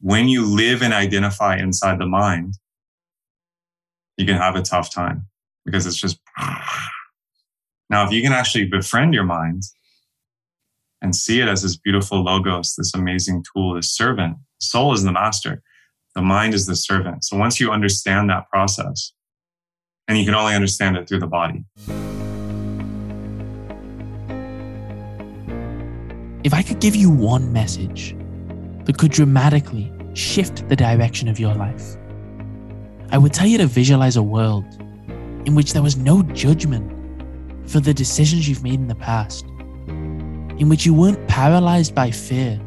when you live and identify inside the mind, you can have a tough time because it's just. Now, if you can actually befriend your mind and see it as this beautiful logos, this amazing tool, this servant, soul is the master, the mind is the servant. So once you understand that process, and you can only understand it through the body. If I could give you one message that could dramatically shift the direction of your life, I would tell you to visualize a world in which there was no judgment for the decisions you've made in the past, in which you weren't paralyzed by fear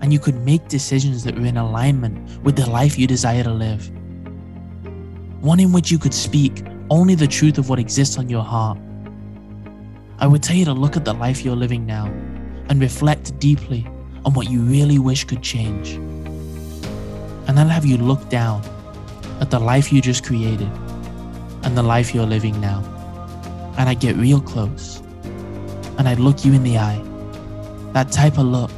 and you could make decisions that were in alignment with the life you desire to live. One in which you could speak only the truth of what exists on your heart. I would tell you to look at the life you're living now and reflect deeply on what you really wish could change. And then have you look down at the life you just created and the life you're living now and I'd get real close and I'd look you in the eye. That type of look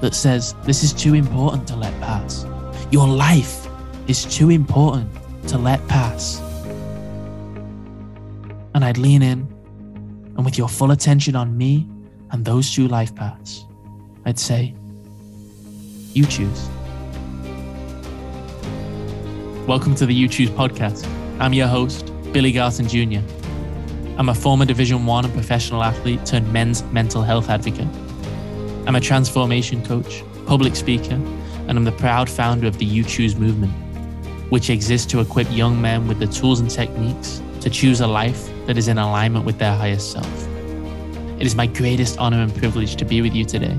that says, This is too important to let pass. Your life is too important to let pass. And I'd lean in, and with your full attention on me and those two life paths, I'd say, You choose. Welcome to the You Choose podcast. I'm your host, Billy Garson Jr. I'm a former Division 1 and professional athlete turned men's mental health advocate. I'm a transformation coach, public speaker, and I'm the proud founder of the You Choose movement, which exists to equip young men with the tools and techniques to choose a life that is in alignment with their highest self. It is my greatest honor and privilege to be with you today,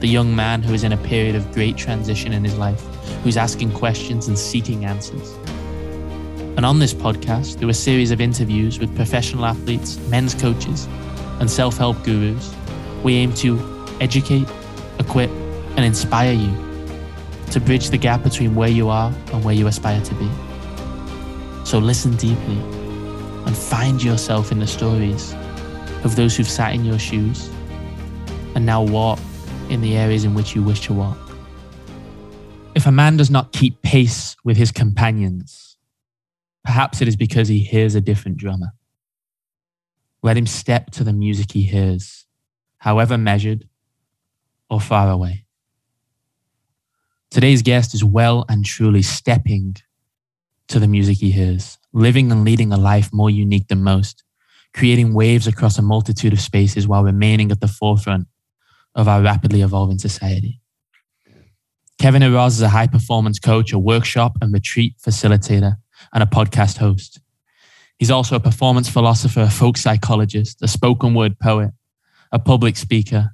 the young man who is in a period of great transition in his life, who's asking questions and seeking answers. And on this podcast, through a series of interviews with professional athletes, men's coaches, and self help gurus, we aim to educate, equip, and inspire you to bridge the gap between where you are and where you aspire to be. So listen deeply and find yourself in the stories of those who've sat in your shoes and now walk in the areas in which you wish to walk. If a man does not keep pace with his companions, Perhaps it is because he hears a different drummer. Let him step to the music he hears, however measured or far away. Today's guest is well and truly stepping to the music he hears, living and leading a life more unique than most, creating waves across a multitude of spaces while remaining at the forefront of our rapidly evolving society. Kevin Arauz is a high performance coach, a workshop and retreat facilitator, and a podcast host. He's also a performance philosopher, a folk psychologist, a spoken word poet, a public speaker,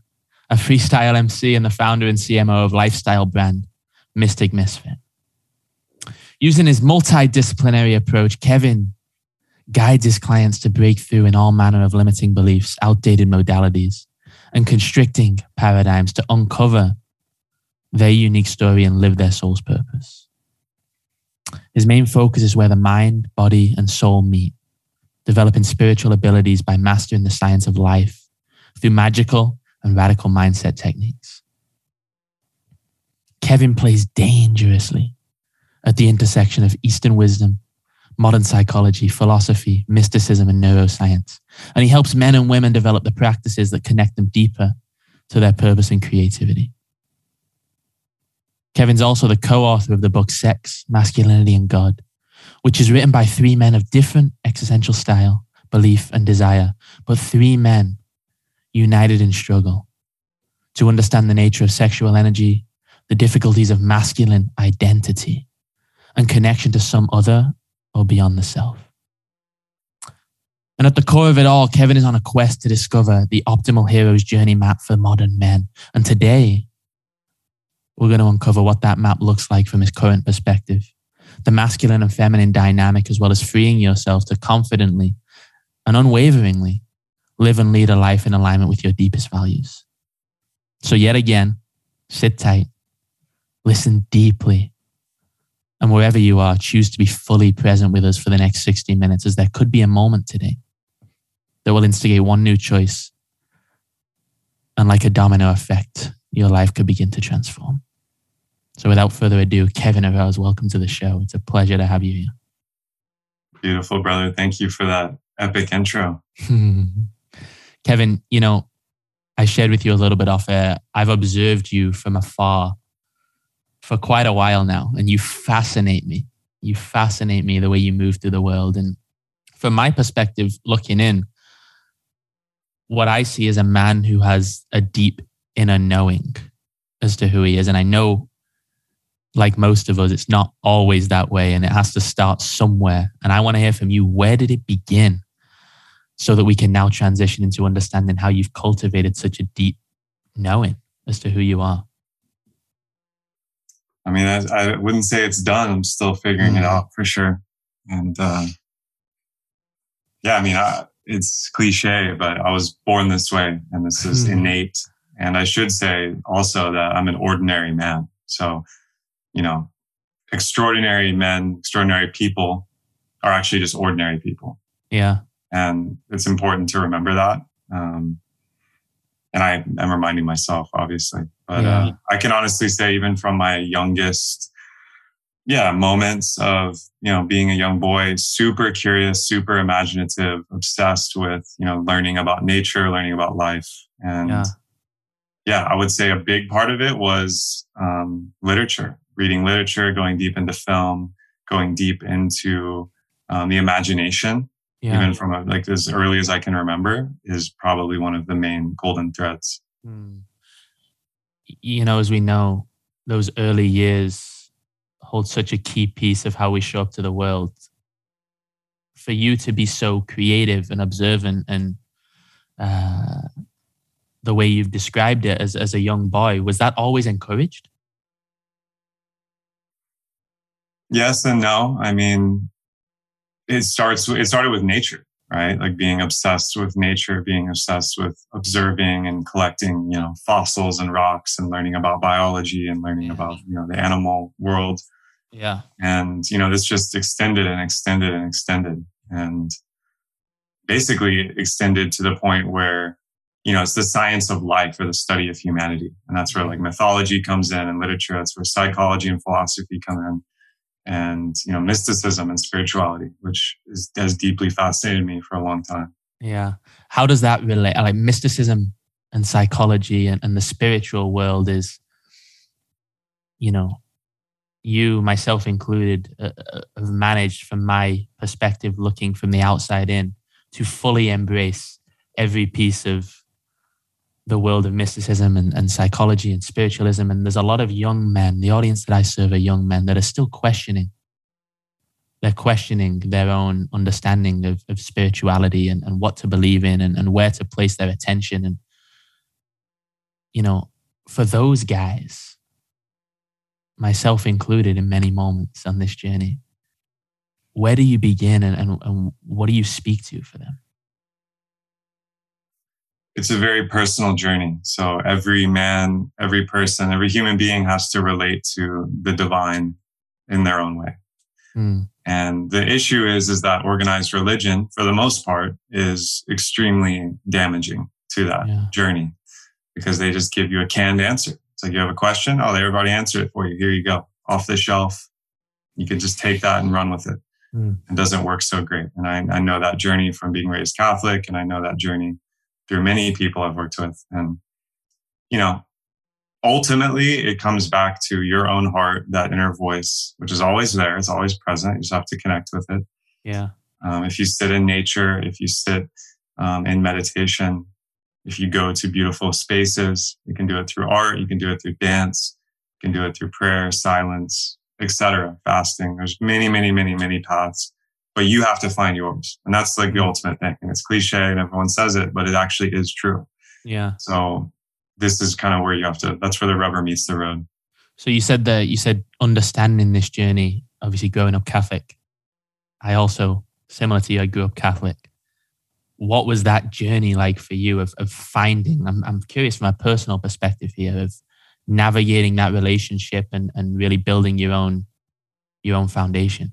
a freestyle MC, and the founder and CMO of lifestyle brand Mystic Misfit. Using his multidisciplinary approach, Kevin guides his clients to break through in all manner of limiting beliefs, outdated modalities, and constricting paradigms to uncover their unique story and live their soul's purpose. His main focus is where the mind, body, and soul meet, developing spiritual abilities by mastering the science of life through magical and radical mindset techniques. Kevin plays dangerously at the intersection of Eastern wisdom, modern psychology, philosophy, mysticism, and neuroscience. And he helps men and women develop the practices that connect them deeper to their purpose and creativity. Kevin's also the co author of the book Sex, Masculinity, and God, which is written by three men of different existential style, belief, and desire, but three men united in struggle to understand the nature of sexual energy, the difficulties of masculine identity, and connection to some other or beyond the self. And at the core of it all, Kevin is on a quest to discover the optimal hero's journey map for modern men. And today, we're going to uncover what that map looks like from his current perspective, the masculine and feminine dynamic, as well as freeing yourself to confidently and unwaveringly live and lead a life in alignment with your deepest values. So, yet again, sit tight, listen deeply, and wherever you are, choose to be fully present with us for the next 60 minutes, as there could be a moment today that will instigate one new choice. And like a domino effect, your life could begin to transform. So, without further ado, Kevin Arauz, welcome to the show. It's a pleasure to have you here. Beautiful, brother. Thank you for that epic intro. Kevin, you know, I shared with you a little bit off air. I've observed you from afar for quite a while now, and you fascinate me. You fascinate me the way you move through the world. And from my perspective, looking in, what I see is a man who has a deep inner knowing as to who he is. And I know, like most of us, it's not always that way and it has to start somewhere. And I want to hear from you where did it begin so that we can now transition into understanding how you've cultivated such a deep knowing as to who you are? I mean, I, I wouldn't say it's done. I'm still figuring mm. it out for sure. And uh, yeah, I mean, I, it's cliche, but I was born this way and this is hmm. innate. And I should say also that I'm an ordinary man. So, you know, extraordinary men, extraordinary people are actually just ordinary people. Yeah. And it's important to remember that. Um, and I am reminding myself, obviously. But yeah. uh, I can honestly say, even from my youngest yeah, moments of, you know, being a young boy, super curious, super imaginative, obsessed with, you know, learning about nature, learning about life. And yeah, yeah I would say a big part of it was um, literature, reading literature, going deep into film, going deep into um, the imagination. Yeah. Even from a, like as early as I can remember, is probably one of the main golden threads. Mm. You know, as we know, those early years hold such a key piece of how we show up to the world. For you to be so creative and observant and uh, the way you've described it as, as a young boy, was that always encouraged? Yes and no. I mean, it starts, it started with nature, right? Like being obsessed with nature, being obsessed with observing and collecting, you know, fossils and rocks and learning about biology and learning about, mm-hmm. you know, the animal world. Yeah. And, you know, this just extended and extended and extended and basically extended to the point where, you know, it's the science of life or the study of humanity. And that's where mm-hmm. like mythology comes in and literature. That's where psychology and philosophy come in. And, you know, mysticism and spirituality, which is, has deeply fascinated me for a long time. Yeah. How does that relate? Like mysticism and psychology and, and the spiritual world is, you know, you, myself included, uh, uh, have managed, from my perspective, looking from the outside in, to fully embrace every piece of the world of mysticism and, and psychology and spiritualism. And there's a lot of young men, the audience that I serve are young men that are still questioning. They're questioning their own understanding of, of spirituality and, and what to believe in and, and where to place their attention. And, you know, for those guys, myself included in many moments on this journey. Where do you begin and, and, and what do you speak to for them? It's a very personal journey. So every man, every person, every human being has to relate to the divine in their own way. Mm. And the issue is, is that organized religion, for the most part, is extremely damaging to that yeah. journey because they just give you a canned answer. It's like you have a question. Oh, everybody answered it for you. Here you go, off the shelf. You can just take that and run with it. Mm. It doesn't work so great. And I, I know that journey from being raised Catholic, and I know that journey through many people I've worked with. And, you know, ultimately it comes back to your own heart, that inner voice, which is always there. It's always present. You just have to connect with it. Yeah. Um, if you sit in nature, if you sit um, in meditation, if you go to beautiful spaces, you can do it through art, you can do it through dance, you can do it through prayer, silence, etc. Fasting. There's many, many, many, many paths, but you have to find yours, and that's like the ultimate thing. And it's cliche, and everyone says it, but it actually is true. Yeah. So this is kind of where you have to. That's where the rubber meets the road. So you said that you said understanding this journey. Obviously, growing up Catholic, I also similar to you. I grew up Catholic what was that journey like for you of, of finding I'm, I'm curious from a personal perspective here of navigating that relationship and, and really building your own your own foundation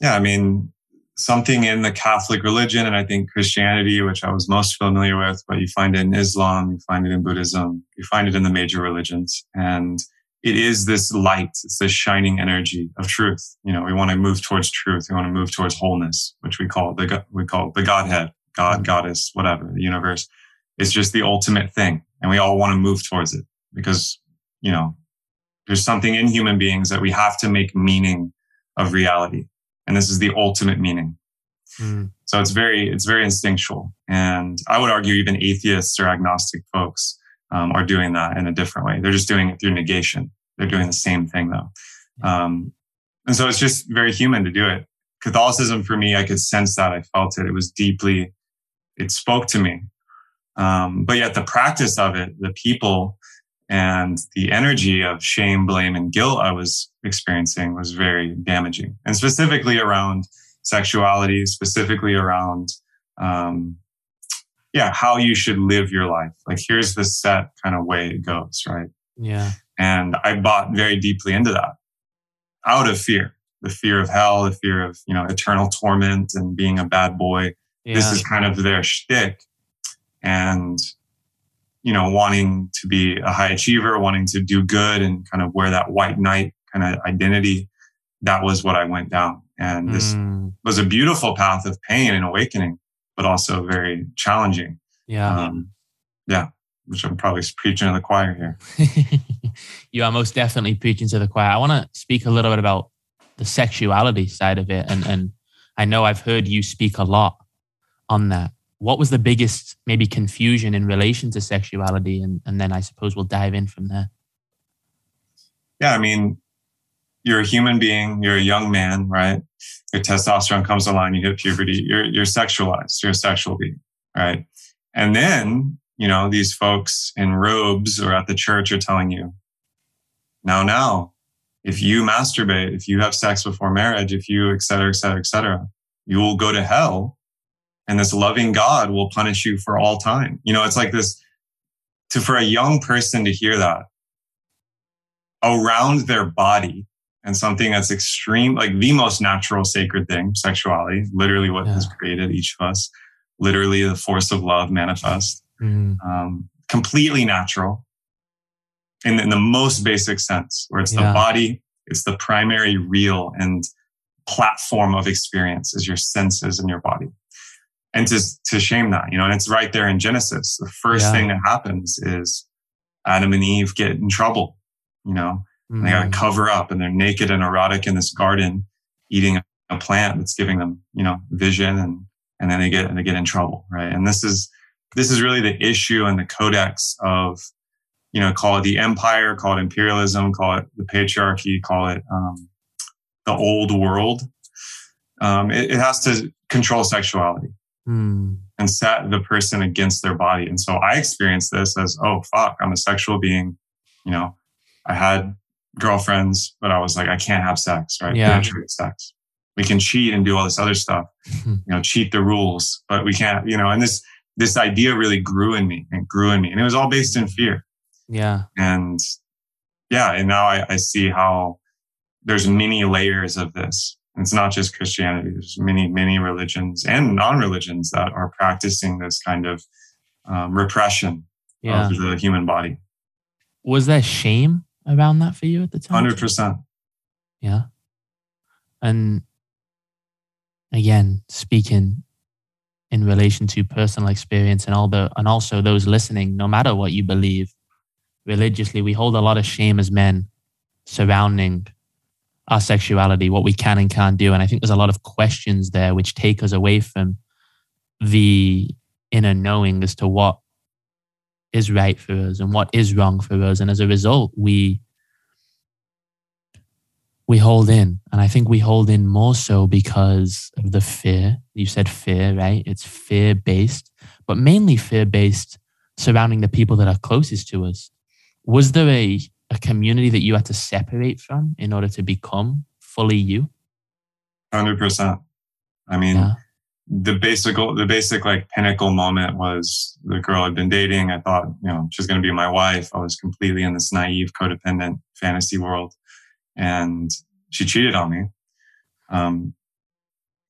yeah i mean something in the catholic religion and i think christianity which i was most familiar with but you find it in islam you find it in buddhism you find it in the major religions and it is this light, it's this shining energy of truth. You know, we want to move towards truth. We want to move towards wholeness, which we call the we call the Godhead, God, mm-hmm. Goddess, whatever, the universe. It's just the ultimate thing, and we all want to move towards it because you know there's something in human beings that we have to make meaning of reality, and this is the ultimate meaning. Mm. So it's very it's very instinctual, and I would argue even atheists or agnostic folks um, are doing that in a different way. They're just doing it through negation. They're doing the same thing though. Um, and so it's just very human to do it. Catholicism for me, I could sense that. I felt it. It was deeply, it spoke to me. Um, but yet the practice of it, the people and the energy of shame, blame, and guilt I was experiencing was very damaging. And specifically around sexuality, specifically around um, yeah, how you should live your life. Like here's the set kind of way it goes, right? Yeah. And I bought very deeply into that out of fear, the fear of hell, the fear of, you know, eternal torment and being a bad boy. Yeah. This is kind of their shtick. And, you know, wanting to be a high achiever, wanting to do good and kind of wear that white knight kind of identity. That was what I went down. And this mm. was a beautiful path of pain and awakening but also very challenging. Yeah. Um, yeah. Which I'm probably preaching to the choir here. you are most definitely preaching to the choir. I want to speak a little bit about the sexuality side of it. And, and I know I've heard you speak a lot on that. What was the biggest maybe confusion in relation to sexuality? And, and then I suppose we'll dive in from there. Yeah, I mean, you're a human being, you're a young man, right? Your testosterone comes online, you hit puberty, you're, you're sexualized, you're a sexual being, right? And then, you know, these folks in robes or at the church are telling you, now, now, if you masturbate, if you have sex before marriage, if you, et cetera, et cetera, et cetera, you will go to hell and this loving God will punish you for all time. You know, it's like this to, for a young person to hear that around their body and something that's extreme, like the most natural sacred thing, sexuality, literally what yeah. has created each of us, literally the force of love manifest, mm. um, completely natural in, in, the most basic sense, where it's yeah. the body, it's the primary real and platform of experience is your senses and your body. And to, to shame that, you know, and it's right there in Genesis. The first yeah. thing that happens is Adam and Eve get in trouble, you know, Mm-hmm. They got to mm. cover up and they're naked and erotic in this garden eating a plant that's giving them, you know, vision and, and then they get, they get in trouble. Right. And this is, this is really the issue and the codex of, you know, call it the empire, call it imperialism, call it the patriarchy, call it, um, the old world. Um, it, it, has to control sexuality mm. and set the person against their body. And so I experienced this as, oh, fuck, I'm a sexual being. You know, I had girlfriends, but I was like, I can't have sex, right? Yeah. Sex. We can cheat and do all this other stuff, you know, cheat the rules, but we can't, you know, and this, this idea really grew in me and grew in me. And it was all based in fear. Yeah. And yeah. And now I, I see how there's many layers of this. It's not just Christianity. There's many, many religions and non-religions that are practicing this kind of um, repression yeah. of the human body. Was that shame around that for you at the time? 100%. Yeah. And again, speaking in relation to personal experience and all the and also those listening, no matter what you believe religiously, we hold a lot of shame as men surrounding our sexuality, what we can and can't do. And I think there's a lot of questions there which take us away from the inner knowing as to what is right for us and what is wrong for us. And as a result, we we hold in. And I think we hold in more so because of the fear. You said fear, right? It's fear based, but mainly fear based surrounding the people that are closest to us. Was there a, a community that you had to separate from in order to become fully you? 100%. I mean, yeah the basic the basic like pinnacle moment was the girl I'd been dating. I thought, you know, she's going to be my wife. I was completely in this naive, codependent fantasy world, and she cheated on me um,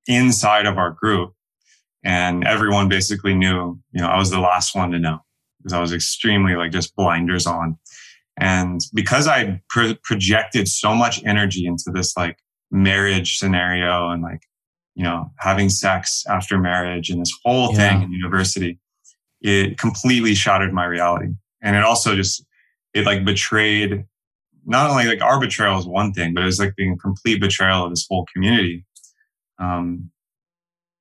inside of our group, and everyone basically knew. You know, I was the last one to know because I was extremely like just blinders on, And because I pro- projected so much energy into this like marriage scenario and like, you know, having sex after marriage and this whole thing Yeah. in university, it completely shattered my reality. And it also just, it like betrayed not only like our betrayal is one thing, but it was like the complete betrayal of this whole community. Um,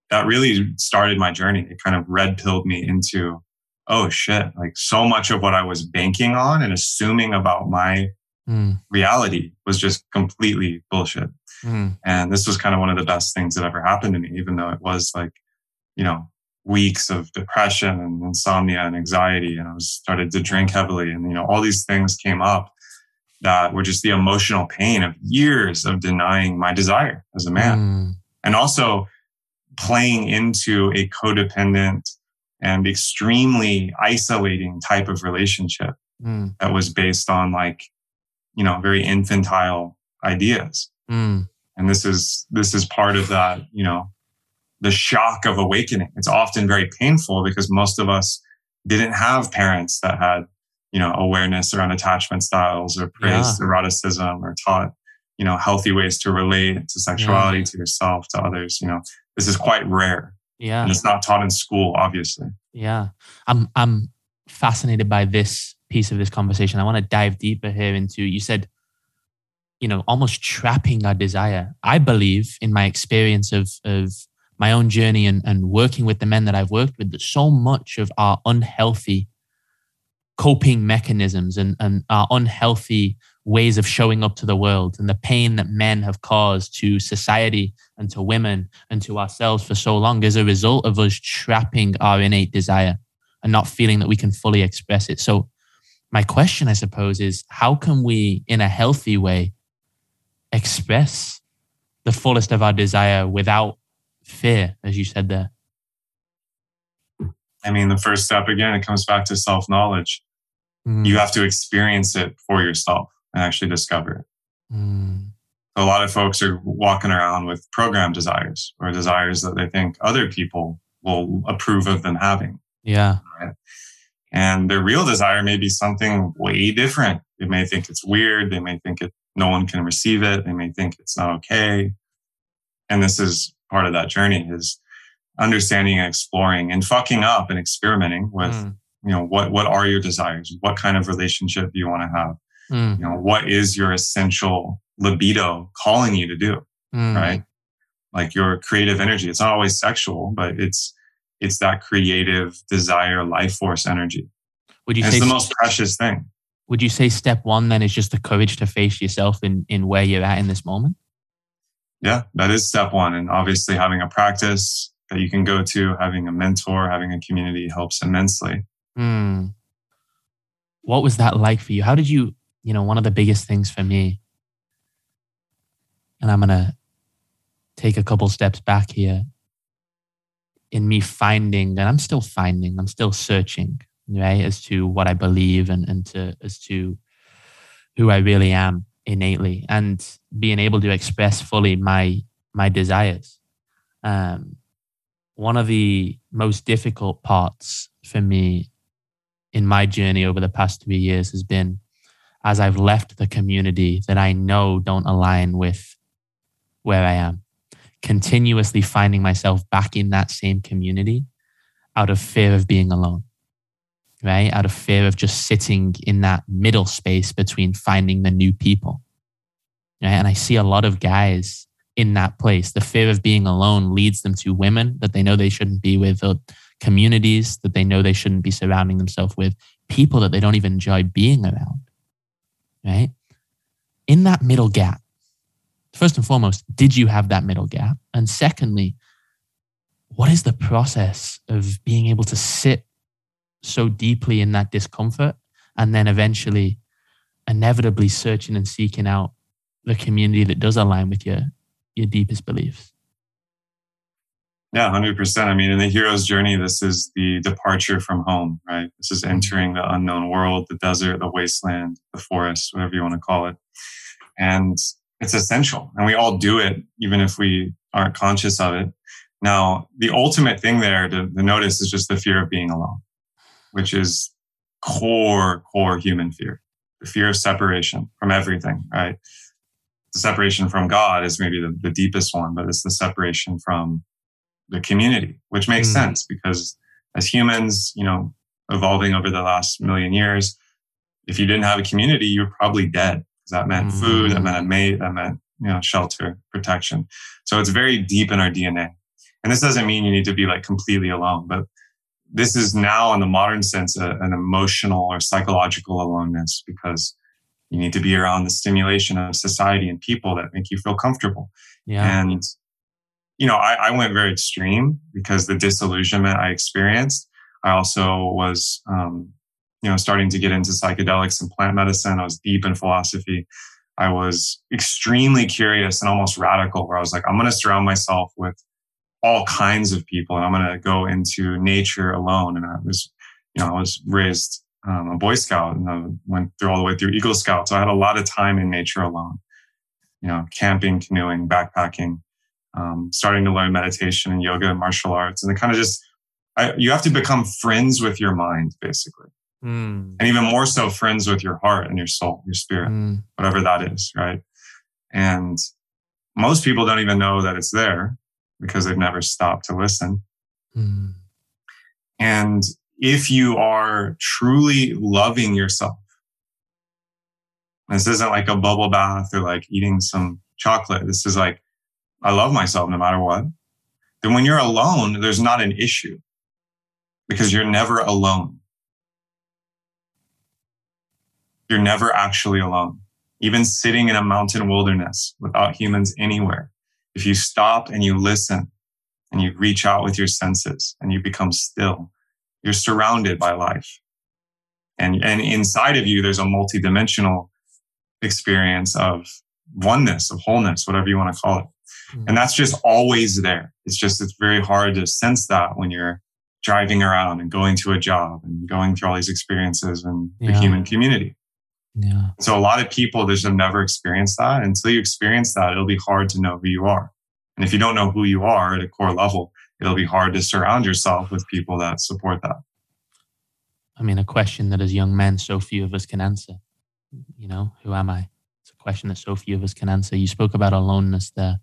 that really started my journey. It kind of red pilled me into, oh shit, like so much of what I was banking on and assuming about my Mm, reality was just completely bullshit. mm, And this was kind of one of the best things that ever happened to me, even though it was like, you know, weeks of depression and insomnia and anxiety. And I was started to drink heavily. And, you know, all these things came up that were just the emotional pain of years of denying my desire as a man. mm, And also playing into a codependent and extremely isolating type of relationship mm, that was based on like, you know, very infantile ideas. Mm. and this is this is part of that you know the shock of awakening. It's often very painful because most of us didn't have parents that had you know awareness around attachment styles or praised eroticism or taught you know healthy ways to relate to sexuality to yourself to others you know. This is quite rare Yeah. and it's not taught in school obviously Yeah. I'm I'm fascinated by this piece of this conversation. I want to dive deeper here into you said, you know, almost trapping our desire. I believe in my experience of of my own journey and, and working with the men that I've worked with that so much of our unhealthy coping mechanisms and, and our unhealthy ways of showing up to the world and the pain that men have caused to society and to women and to ourselves for so long as a result of us trapping our innate desire and not feeling that we can fully express it. So, my question, I suppose, is how can we, in a healthy way, express the fullest of our desire without fear, as you said there? i mean the first step again it comes back to self-knowledge Mm, you have to experience it for yourself and actually discover it mm, a lot of folks are walking around with program desires or desires that they think other people will approve of them having. yeah. And their real desire may be something way different. They may think it's weird. They may think it, no one can receive it. They may think it's not okay. And this is part of that journey is understanding and exploring and fucking up and experimenting with, Mm, you know, what, what are your desires? What kind of relationship do you want to have? Mm, You know, what is your essential libido calling you to do? mm, right? Like your creative energy. It's not always sexual, but it's it's that creative desire, life force energy. Would you And say it's the most precious thing. would you say step one then is just the courage to face yourself in in where you're at in this moment? Yeah, that is step one. And obviously having a practice that you can go to, having a mentor, having a community helps immensely. Hmm. What was that like for you? How did you, you know, one of the biggest things for me, and I'm going to take a couple steps back here in me finding, and I'm still finding, I'm still searching, right, as to what I believe and, and to, as to who I really am innately and being able to express fully my, my desires. Um, one of the most difficult parts for me in my journey over the past three years has been as I've left the community that I know don't align with where I am, continuously finding myself back in that same community out of fear of being alone, right? Out of fear of just sitting in that middle space between finding the new people. Right? And I see a lot of guys in that place. The fear of being alone leads them to women that they know they shouldn't be with, or communities that they know they shouldn't be surrounding themselves with, people that they don't even enjoy being around. Right? In that middle gap, first and foremost, did you have that middle gap? And secondly, what is the process of being able to sit so deeply in that discomfort and then eventually, inevitably searching and seeking out the community that does align with your your deepest beliefs? Yeah, 100%. I mean, in the hero's journey, this is the departure from home, right? This is mm-hmm. entering the unknown world, the desert, the wasteland, the forest, whatever you want to call it. And it's essential. And we all do it, even if we aren't conscious of it. Now, the ultimate thing there to, to notice is just the fear of being alone, which is core, core human fear. the fear of separation from everything, right? The separation from God is maybe the, the deepest one, but it's the separation from the community, which makes mm. sense because as humans, you know, evolving over the last million years, if you didn't have a community, you're probably dead because that meant mm. food, that meant a mate, that meant, you know, shelter, protection. So it's very deep in our DNA. And this doesn't mean you need to be like completely alone, but this is now in the modern sense a, an emotional or psychological aloneness because you need to be around the stimulation of society and people that make you feel comfortable. Yeah. And you know, I, I went very extreme because the disillusionment I experienced. I also was, um, you know, starting to get into psychedelics and plant medicine. I was deep in philosophy. I was extremely curious and almost radical, where I was like, I'm going to surround myself with all kinds of people, and I'm going to go into nature alone. And I was, you know, I was raised um, a Boy Scout and I went through all the way through Eagle Scout. So I had a lot of time in nature alone, you know, camping, canoeing, backpacking, um, starting to learn meditation and yoga and martial arts. And it kind of just, I, you have to become friends with your mind, basically. Mm. And even more so, friends with your heart and your soul, your spirit, mm. whatever that is, right? And most people don't even know that it's there because they've never stopped to listen. Mm. And if you are truly loving yourself, this isn't like a bubble bath or like eating some chocolate. This is like, I love myself no matter what. Then when you're alone, there's not an issue because you're never alone. You're never actually alone. Even sitting in a mountain wilderness without humans anywhere, if you stop and you listen and you reach out with your senses and you become still, you're surrounded by life. And, and inside of you, there's a multidimensional experience of oneness, of wholeness, whatever you want to call it. Mm-hmm. And that's just always there. It's just, it's very hard to sense that when you're driving around and going to a job and going through all these experiences and yeah. the human community. Yeah. So a lot of people just have never experienced that. Until you experience that, it'll be hard to know who you are. And if you don't know who you are at a core level, it'll be hard to surround yourself with people that support that. I mean, a question that as young men, so few of us can answer. You know, who am I? It's a question that so few of us can answer. You spoke about aloneness there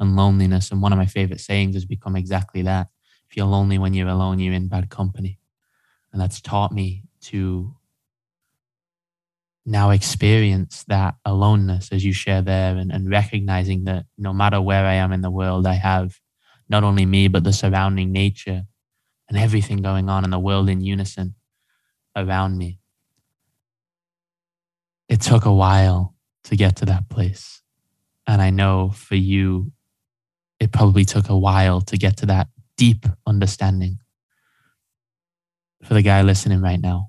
and loneliness. And one of my favorite sayings has become exactly that. If you're lonely when you're alone, you're in bad company. And that's taught me to now experience that aloneness as you share there and, and recognizing that no matter where I am in the world, I have not only me, but the surrounding nature and everything going on in the world in unison around me. It took a while to get to that place. And I know for you, it probably took a while to get to that deep understanding. For the guy listening right now,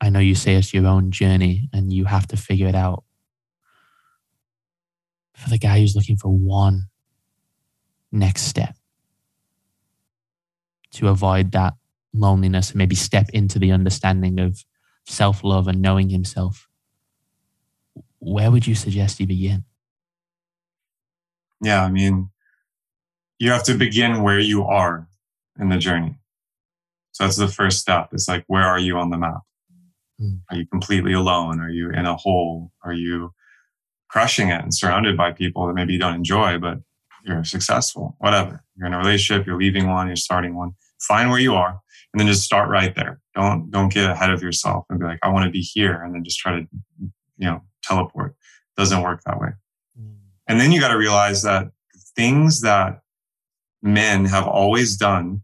I know you say it's your own journey and you have to figure it out. For the guy who's looking for one next step to avoid that loneliness and maybe step into the understanding of self love and knowing himself, where would you suggest he begin? Yeah, I mean, you have to begin where you are in the journey. So that's the first step. It's like, where are you on the map? Mm. Are you completely alone? Are you in a hole? Are you crushing it and surrounded by people that maybe you don't enjoy, but you're successful? Whatever. You're in a relationship, you're leaving one, you're starting one. Find where you are and then just start right there. Don't don't get ahead of yourself and be like, I want to be here, and then just try to, you know, teleport. Doesn't work that way. Mm. And then you got to realize that things that men have always done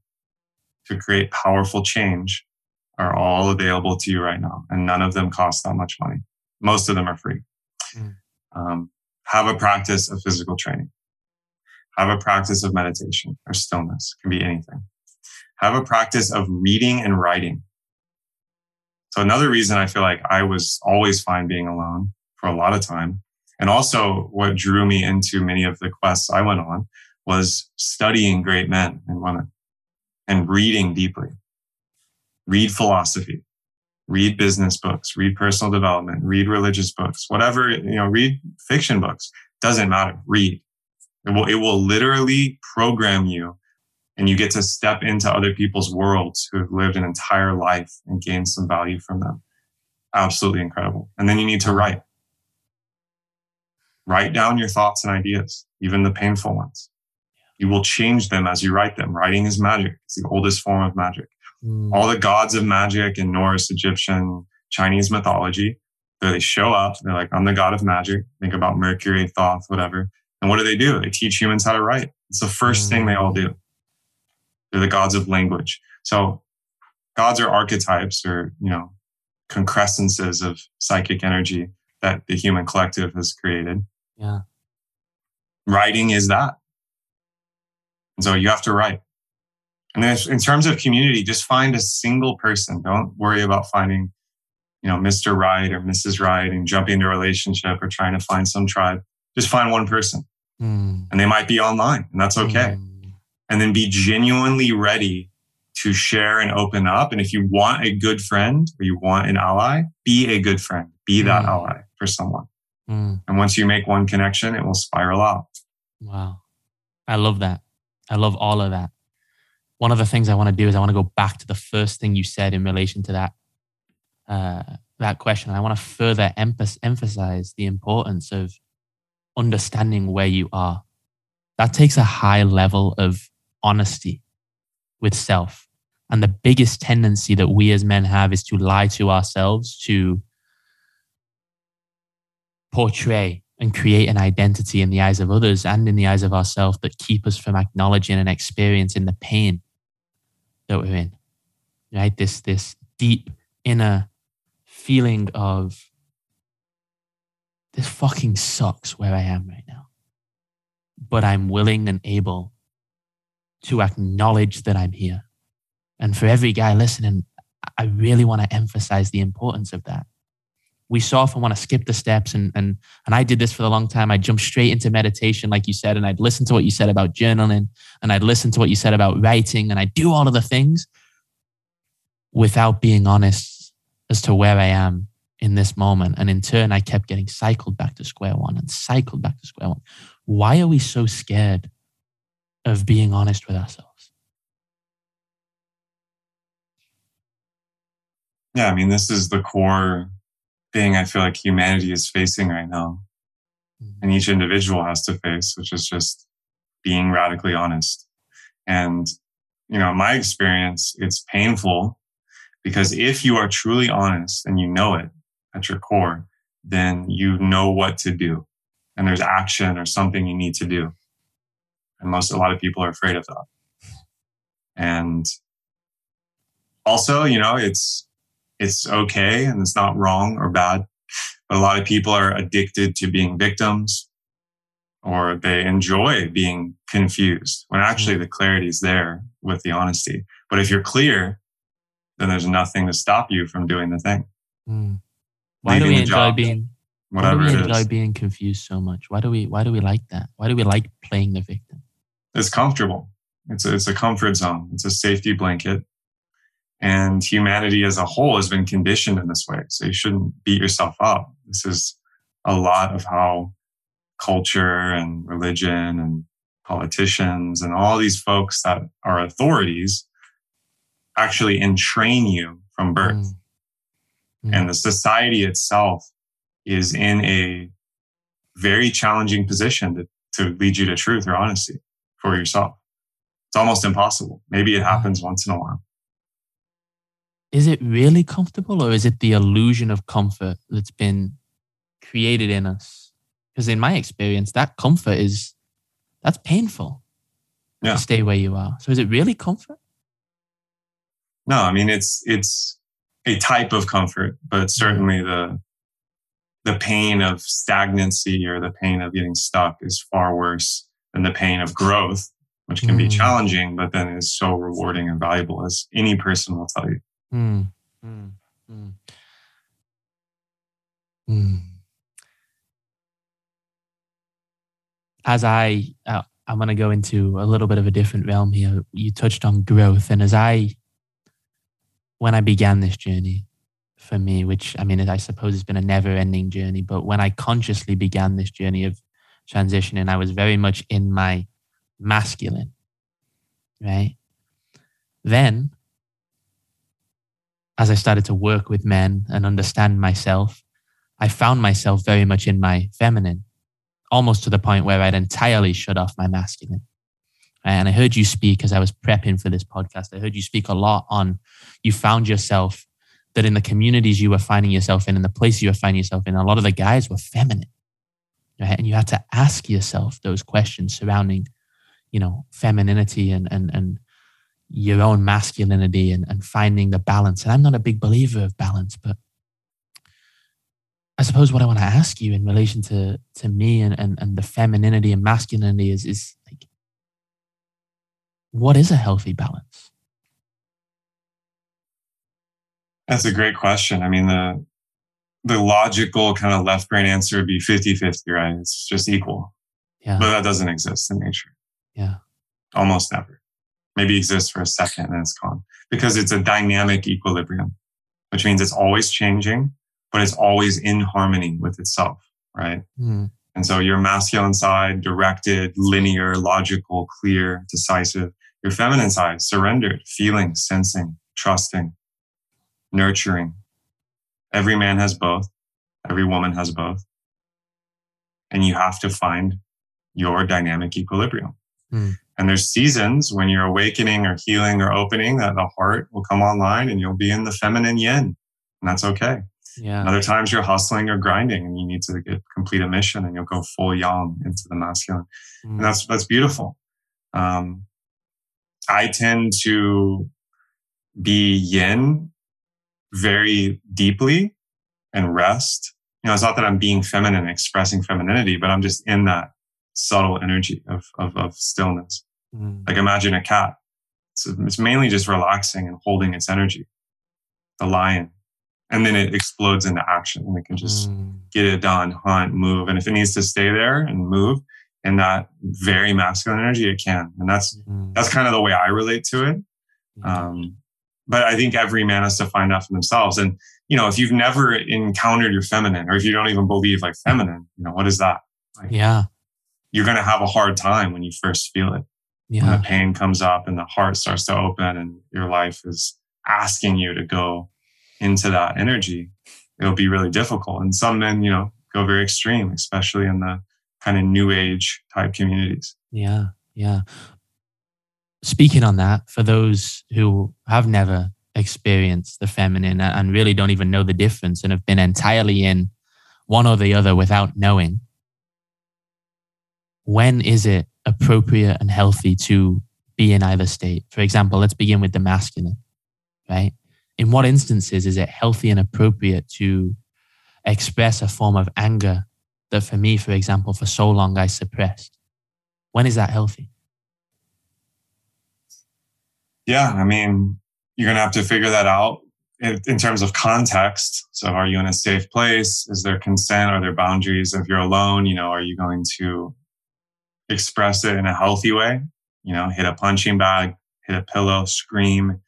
to create powerful change are all available to you right now, and none of them cost that much money. Most of them are free. Mm. Um, have a practice of physical training. Have a practice of meditation or stillness. It can be anything. Have a practice of reading and writing. So another reason I feel like I was always fine being alone for a lot of time. And also what drew me into many of the quests I went on was studying great men and women and reading deeply read philosophy, read business books, read personal development, read religious books, whatever, you know, read fiction books. Doesn't matter. Read. It will, it will literally program you and you get to step into other people's worlds who have lived an entire life and gain some value from them. Absolutely incredible. And then you need to write. Write down your thoughts and ideas, even the painful ones. You will change them as you write them. Writing is magic. It's the oldest form of magic. Mm. All the gods of magic in Norse, Egyptian, Chinese mythology, they show up. They're like, I'm the god of magic. Think about Mercury, Thoth, whatever. And what do they do? They teach humans how to write. It's the first mm. thing they all do. They're the gods of language. So gods are archetypes or, you know, concrescences of psychic energy that the human collective has created. Yeah. Writing is that. And so you have to write. And then in terms of community, just find a single person. Don't worry about finding, you know, Mr. Right or Mrs. Right and jumping into a relationship or trying to find some tribe. Just find one person. Mm. And they might be online, and that's okay. Mm. And then be genuinely ready to share and open up. And if you want a good friend or you want an ally, be a good friend, be that mm. ally for someone. Mm. And once you make one connection, it will spiral out. Wow. I love that. I love all of that. One of the things I want to do is I want to go back to the first thing you said in relation to that uh, that question. I want to further emphasize the importance of understanding where you are. That takes a high level of honesty with self. And the biggest tendency that we as men have is to lie to ourselves, to portray and create an identity in the eyes of others and in the eyes of ourselves that keep us from acknowledging and experiencing the pain that we're in. Right? This this deep inner feeling of this fucking sucks where I am right now. But I'm willing and able to acknowledge that I'm here. And for every guy listening, I really want to emphasize the importance of that. We so often want to skip the steps, and, and, and I did this for a long time. I jumped straight into meditation, like you said, and I'd listen to what you said about journaling, and I'd listen to what you said about writing, and I'd do all of the things without being honest as to where I am in this moment. And in turn, I kept getting cycled back to square one and cycled back to square one. Why are we so scared of being honest with ourselves? Yeah, I mean, this is the core thing I feel like humanity is facing right now. Mm-hmm. And each individual has to face, which is just being radically honest. And, you know, my experience, it's painful because if you are truly honest and you know it, at your core, then you know what to do. And there's action or something you need to do. And most, a lot of people are afraid of that. And also, you know, it's, it's okay and it's not wrong or bad. But a lot of people are addicted to being victims or they enjoy being confused when actually the clarity is there with the honesty. But if you're clear, then there's nothing to stop you from doing the thing. Mm. Why do we enjoy job, being whatever why do we enjoy being confused so much? Why do we why do we like that? Why do we like playing the victim? It's comfortable. It's a, it's a comfort zone. It's a safety blanket. And humanity as a whole has been conditioned in this way. So you shouldn't beat yourself up. This is a lot of how culture and religion and politicians and all these folks that are authorities actually entrain you from birth. Mm. Mm. And the society itself is in a very challenging position to, to lead you to truth or honesty for yourself. It's almost impossible. Maybe it happens once in a while. Is it really comfortable or is it the illusion of comfort that's been created in us? Because in my experience, that comfort is that's painful yeah. to stay where you are. So is it really comfort? No, I mean it's it's a type of comfort, but certainly the the pain of stagnancy or the pain of getting stuck is far worse than the pain of growth, which can mm. be challenging, but then is so rewarding and valuable, as any person will tell you. Mm. Mm. As I, uh, I'm going to go into a little bit of a different realm here. You touched on growth, and as I when I began this journey for me, which I mean, I suppose it's been a never ending journey, but when I consciously began this journey of transitioning, I was very much in my masculine, right? Then as I started to work with men and understand myself, I found myself very much in my feminine, almost to the point where I'd entirely shut off my masculine. And I heard you speak as I was prepping for this podcast. I heard you speak a lot on you found yourself that in the communities you were finding yourself in, in the places you were finding yourself in, a lot of the guys were feminine. Right? And you had to ask yourself those questions surrounding, you know, femininity and and and your own masculinity and, and finding the balance. And I'm not a big believer of balance, but I suppose what I want to ask you in relation to to me and, and, and the femininity and masculinity is is like what is a healthy balance? That's a great question. I mean, the the logical kind of left brain answer would be 50 50, right? It's just equal. Yeah. But that doesn't exist in nature. Yeah. Almost never. Maybe exists for a second and it's gone because it's a dynamic equilibrium, which means it's always changing, but it's always in harmony with itself, right? Mm. And so your masculine side, directed, linear, logical, clear, decisive. Your feminine side, surrendered, feeling, sensing, trusting, nurturing. Every man has both. Every woman has both. And you have to find your dynamic equilibrium. Mm. And there's seasons when you're awakening or healing or opening that the heart will come online and you'll be in the feminine yin. And that's okay. Yeah. And other times you're hustling or grinding and you need to get complete a mission and you'll go full yang into the masculine. Mm. And that's that's beautiful. Um, I tend to be yin very deeply and rest. You know, it's not that I'm being feminine, expressing femininity, but I'm just in that subtle energy of, of, of stillness. Mm. Like imagine a cat. It's, it's mainly just relaxing and holding its energy. The lion. And then it explodes into action and it can just Mm. get it done, hunt, move. And if it needs to stay there and move in that very masculine energy, it can. And that's, Mm. that's kind of the way I relate to it. Um, but I think every man has to find that for themselves. And, you know, if you've never encountered your feminine or if you don't even believe like feminine, you know, what is that? yeah. You're going to have a hard time when you first feel it. When the pain comes up and the heart starts to open and your life is asking you to go into that energy, it'll be really difficult. And some men, you know, go very extreme, especially in the kind of new age type communities. Yeah, yeah. Speaking on that, for those who have never experienced the feminine and really don't even know the difference and have been entirely in one or the other without knowing, when is it appropriate and healthy to be in either state? For example, let's begin with the masculine, right? In what instances is it healthy and appropriate to express a form of anger that for me, for example, for so long I suppressed? When is that healthy? Yeah. I mean, you're going to have to figure that out in, in terms of context. So are you in a safe place? Is there consent? Are there boundaries? If you're alone, you know, are you going to express it in a healthy way? You know, hit a punching bag, hit a pillow, scream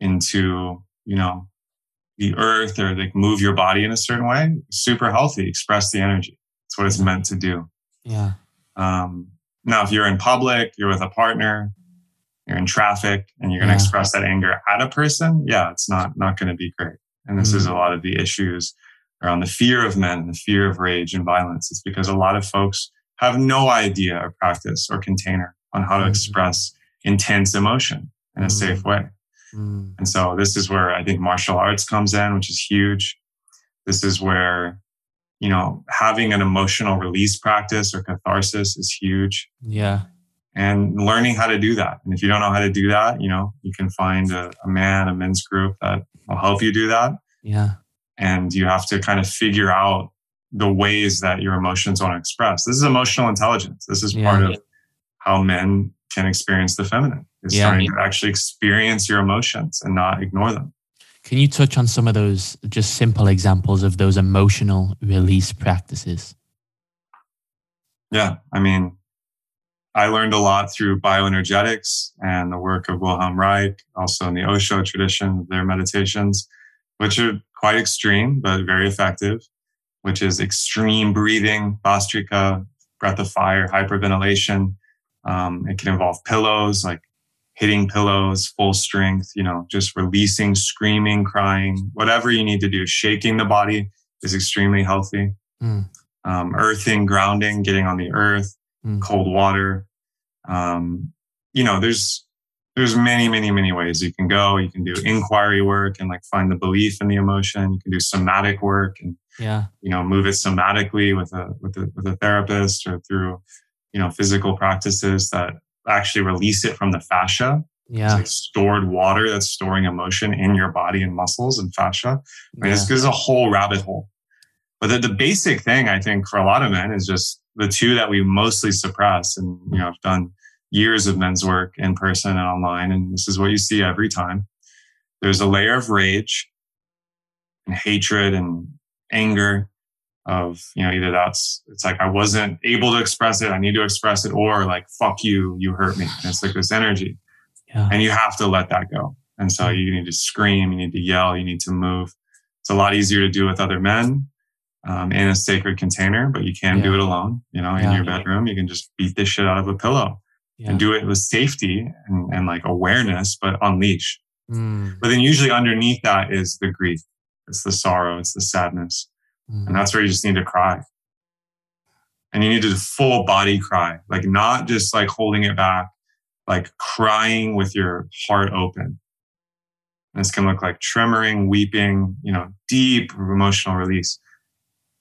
into, you know, the earth or like move your body in a certain way. Super healthy. Express the energy. That's what it's meant to do. Yeah. Um, now, if you're in public, you're with a partner, you're in traffic, and you're going to Yeah. express that anger at a person, yeah, it's not not going to be great. And this is a lot of the issues around the fear of men, the fear of rage and violence. It's because a lot of folks have no idea or practice or container on how to Mhm. express intense emotion in a Mhm. safe way. Mm. And so this is where I think martial arts comes in, which is huge. This is where, you know, having an emotional release practice or catharsis is huge Yeah. and learning how to do that. And if you don't know how to do that, you know, you can find a, a man, a men's group that will help you do that. Yeah. And you have to kind of figure out the ways that your emotions want to express. This is emotional intelligence. This is Yeah. part of how men can experience the feminine. Is Yeah. starting to actually experience your emotions and not ignore them. Can you touch on some of those just simple examples of those emotional release practices? Yeah. I mean, I learned a lot through bioenergetics and the work of Wilhelm Reich, also in the Osho tradition, their meditations, which are quite extreme, but very effective, which is extreme breathing, Bhastrika, breath of fire, hyperventilation. Um, it can involve pillows, like hitting pillows full strength, you know, just releasing, screaming, crying, whatever you need to do. Shaking the body is extremely healthy. Mm. Um, earthing, grounding, getting on the earth, Mm. cold water. Um, you know, there's there's many, many, many ways you can go. You can do inquiry work and like find the belief in the emotion. You can do somatic work and Yeah. you know move it somatically with a with a with a therapist or through you know physical practices that actually release it from the fascia. It's Yeah. like stored water that's storing emotion in your body and muscles and fascia. I mean, yeah. this is a whole rabbit hole. But the, the basic thing I think for a lot of men is just the two that we mostly suppress. And you know, I've done years of men's work in person and online, and this is what you see every time. There's a layer of rage and hatred and anger of you know either that's it's like I wasn't able to express it, I need to express it, or like fuck you, you hurt me. And it's like this energy yeah. and you have to let that go. And so you need to scream, you need to yell, you need to move. It's a lot easier to do with other men um, in a sacred container, but you can do it alone. You know, in Yeah. your bedroom, you can just beat the shit out of a pillow yeah. and do it with safety and, and like awareness, but unleash. Mm. But then usually underneath that is the grief, it's the sorrow, it's the sadness, Mm. and that's where you just need to cry. And you need to full body cry, like not just like holding it back, like crying with your heart open. And this can look like tremoring, weeping, you know, deep emotional release.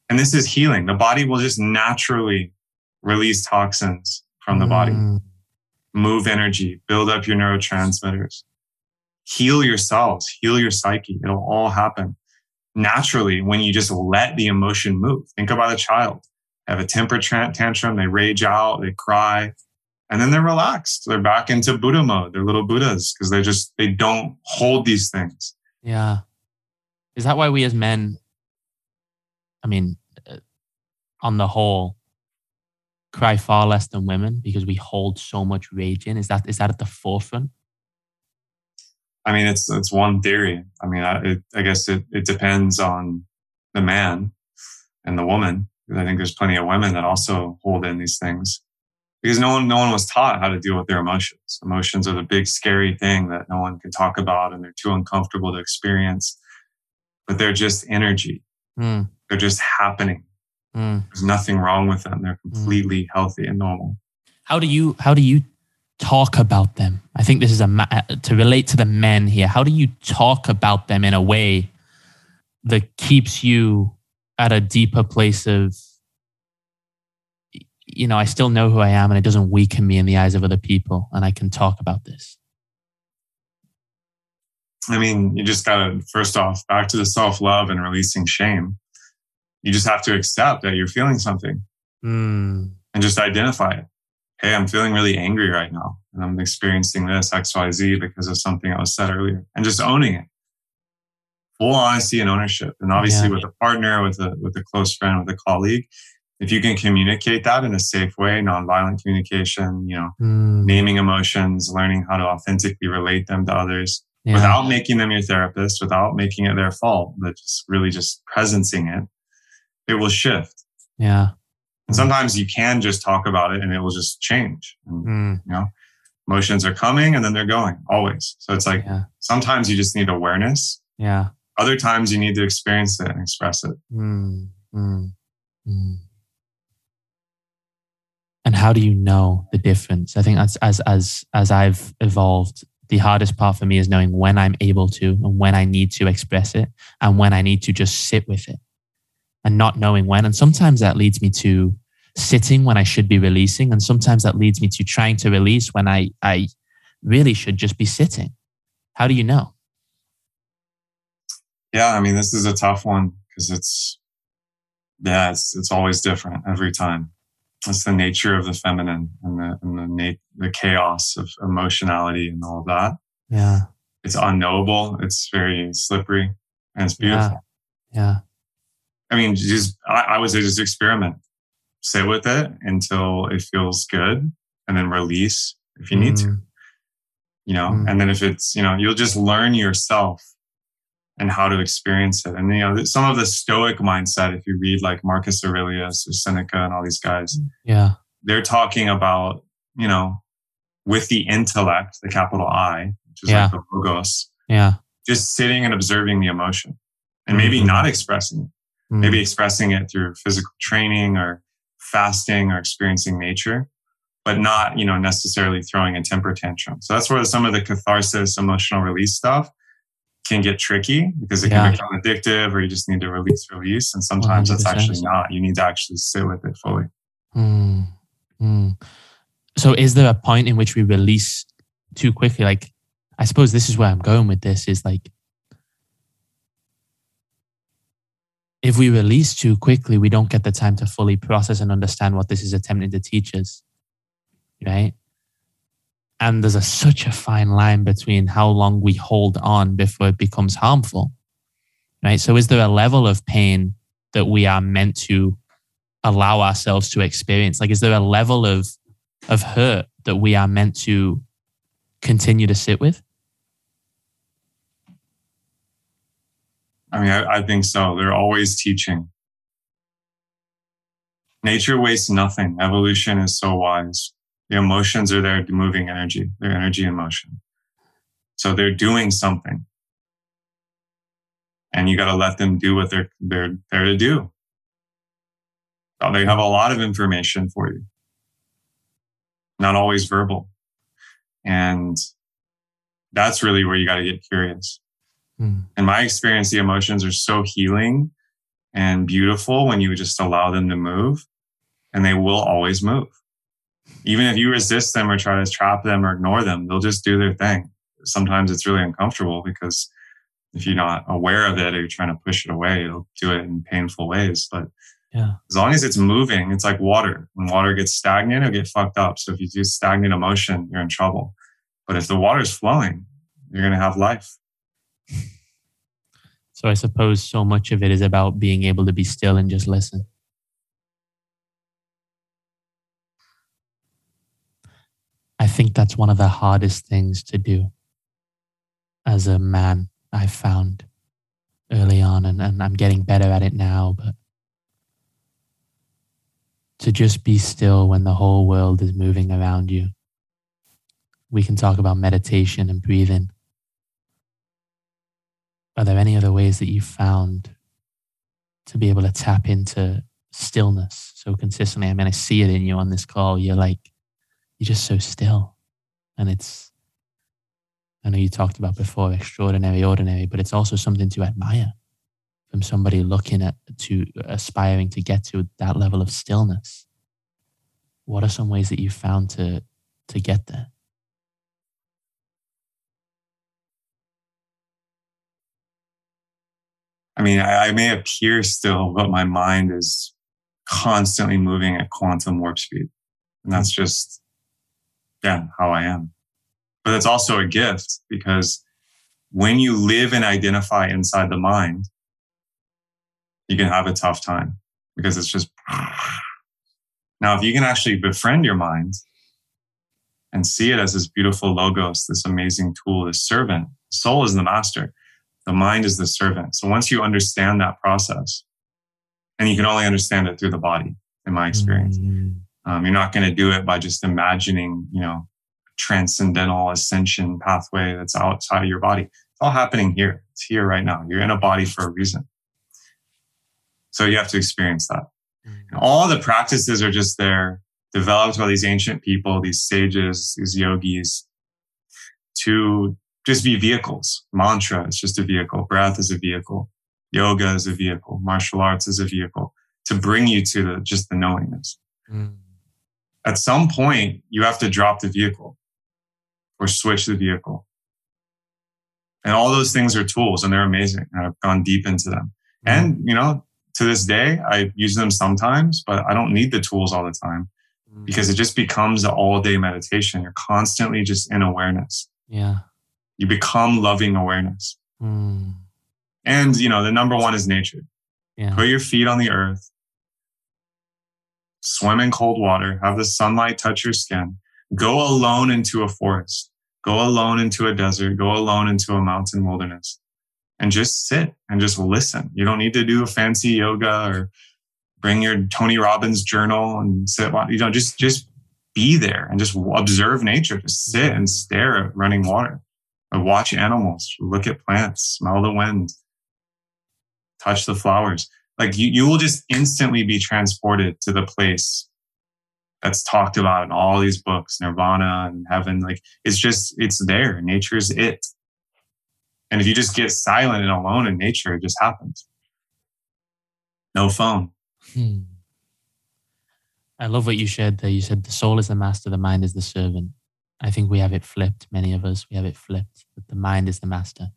And this is healing. The body will just naturally release toxins from the body, Mm. move energy, build up your neurotransmitters, heal your cells, heal your psyche. It'll all happen naturally when you just let the emotion move. Think about a child. Have a temper tantrum, they rage out, they cry, and then they're relaxed. They're back into Buddha mode. They're little Buddhas because they just they don't hold these things. Yeah. Is that why we as men, I mean, uh, on the whole, cry far less than women because we hold so much rage in? Is that is that at the forefront? I mean, it's it's one theory. I mean, I, it, I guess it, it depends on the man and the woman. I think there's plenty of women that also hold in these things because no one no one was taught how to deal with their emotions. Emotions are the big scary thing that no one can talk about, and they're too uncomfortable to experience. But they're just energy. Mm, They're just happening. mm. There's nothing wrong with them. They're completely healthy and normal. How do you how do you talk about them? I think this is a ma- uh, to relate to the men here. How do you talk about them in a way that keeps you at a deeper place of you know, I still know who I am and it doesn't weaken me in the eyes of other people and I can talk about this. I mean, you just got to, first off, back to the self love and releasing shame. You just have to accept that you're feeling something Mm, and just identify it. Hey, I'm feeling really angry right now and I'm experiencing this XYZ because of something that was said earlier and just owning it. Full honesty and ownership. And obviously Yeah. with a partner, with a, with a close friend, with a colleague, if you can communicate that in a safe way, nonviolent communication, you know, mm, naming emotions, learning how to authentically relate them to others, yeah. without making them your therapist, without making it their fault, but just really just presencing it, it will shift. yeah. And sometimes you can just talk about it and it will just change. And, Mm, you know, emotions are coming and then they're going always. So it's like yeah. sometimes you just need awareness. Yeah. Other times you need to experience it and express it. Mm, mm. And how do you know the difference? I think that's as as as I've evolved, the hardest part for me is knowing when I'm able to and when I need to express it and when I need to just sit with it and not knowing when. And sometimes that leads me to sitting when I should be releasing. And sometimes that leads me to trying to release when I I really should just be sitting. How do you know? Yeah. I mean, this is a tough one because it's, yeah, it's, it's always different every time. It's the nature of the feminine and the, and the, na- the chaos of emotionality and all of that. Yeah. it's unknowable. It's very slippery and it's beautiful. Yeah. I mean, just I, I would say just experiment, sit with it until it feels good, and then release if you need to. Mm, You know, Mm. and then if it's you know, you'll just learn yourself and how to experience it. And you know, some of the Stoic mindset, if you read like Marcus Aurelius or Seneca and all these guys, Yeah. they're talking about you know with the intellect, the capital I, which is Yeah. like the logos, Yeah. just sitting and observing the emotion and maybe Mhm. not expressing it, Mm. maybe expressing it through physical training or fasting or experiencing nature, but not, you know, necessarily throwing a temper tantrum. So that's where some of the catharsis, emotional release stuff can get tricky because it Yeah. can become addictive or you just need to release, release. And sometimes that's 100%. actually not. You need to actually sit with it fully. Mm, mm. So, is there a point in which we release too quickly? Like, I suppose this is where I'm going with this is like, if we release too quickly, we don't get the time to fully process and understand what this is attempting to teach us, right? And there's a, such a fine line between how long we hold on before it becomes harmful, right? So, is there a level of pain that we are meant to allow ourselves to experience? Like, is there a level of of hurt that we are meant to continue to sit with? I mean, I, I think so. They're always teaching. Nature wastes nothing. Evolution is so wise. The emotions are there moving energy. They're energy in motion. So they're doing something. And you got to let them do what they're, they're there to do. They have a lot of information for you. Not always verbal. And that's really where you got to get curious Hmm. in my experience, the emotions are so healing and beautiful when you just allow them to move, and they will always move. Even if you resist them or try to trap them or ignore them, they'll just do their thing. Sometimes it's really uncomfortable because if you're not aware of it or you're trying to push it away, it'll do it in painful ways. But Yeah. as long as it's moving, it's like water. When water gets stagnant, it'll get fucked up. So if you do stagnant emotion, you're in trouble. But if the water's flowing, you're going to have life. So I suppose so much of it is about being able to be still and just listen. I think that's one of the hardest things to do as a man, I found early on, and, and I'm getting better at it now, but to just be still when the whole world is moving around you. We can talk about meditation and breathing. Are there any other ways that you've found to be able to tap into stillness so consistently? I mean, I see it in you on this call. You're like, you're just so still. And it's, I know you talked about before extraordinary, ordinary, but it's also something to admire from somebody looking at to aspiring to get to that level of stillness. What are some ways that you found to to get there? I mean, I, I may appear still, but my mind is constantly moving at quantum warp speed. And that's just, yeah, how I am. But it's also a gift because when you live and identify inside the mind, you can have a tough time because it's just. Now, if you can actually befriend your mind and see it as this beautiful logos, this amazing tool, this servant, soul is the master. The mind is the servant. So once you understand that process, and you can only understand it through the body, in my experience, Mm, um, you're not going to do it by just imagining, you know, transcendental ascension pathway that's outside of your body. It's all happening here. It's here right now. You're in a body for a reason. So you have to experience that. And all the practices are just there, developed by these ancient people, these sages, these yogis, to just be vehicles. Mantra is just a vehicle. Breath is a vehicle. Yoga is a vehicle. Martial arts is a vehicle to bring you to the, just the knowingness. mm, At some point, you have to drop the vehicle or switch the vehicle. And all those things are tools and they're amazing. And I've gone deep into them. And, you know, to this day, I use them sometimes, but I don't need the tools all the time mm, because it just becomes an all day meditation. You're constantly just in awareness. yeah. You become loving awareness. Mm, And, you know, the number one is nature. yeah. Put your feet on the earth, swim in cold water, have the sunlight touch your skin, go alone into a forest, go alone into a desert, go alone into a mountain wilderness, and just sit and just listen. You don't need to do a fancy yoga or bring your Tony Robbins journal and sit. You know, just just be there and just observe nature, just sit and stare at running water, watch animals, look at plants, smell the wind, touch the flowers. Like you, you will just instantly be transported to the place that's talked about in all these books, nirvana and heaven. Like it's just, it's there. Nature's it. And if you just get silent and alone in nature, it just happens. No phone. Hmm. I love what you shared there. You said the soul is the master, the mind is the servant. I think we have it flipped. Many of us, we have it flipped that the mind is the master.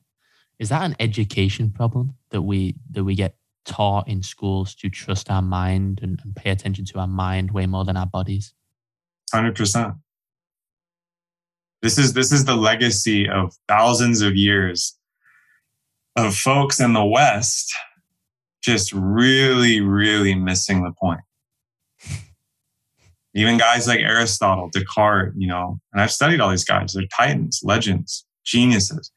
Is that an education problem that we that we get taught in schools to trust our mind and, and pay attention to our mind way more than our bodies? Hundred percent. This is this is the legacy of thousands of years of folks in the West just really, really missing the point. Even guys like Aristotle, Descartes, you know, and I've studied all these guys. They're titans, legends, geniuses,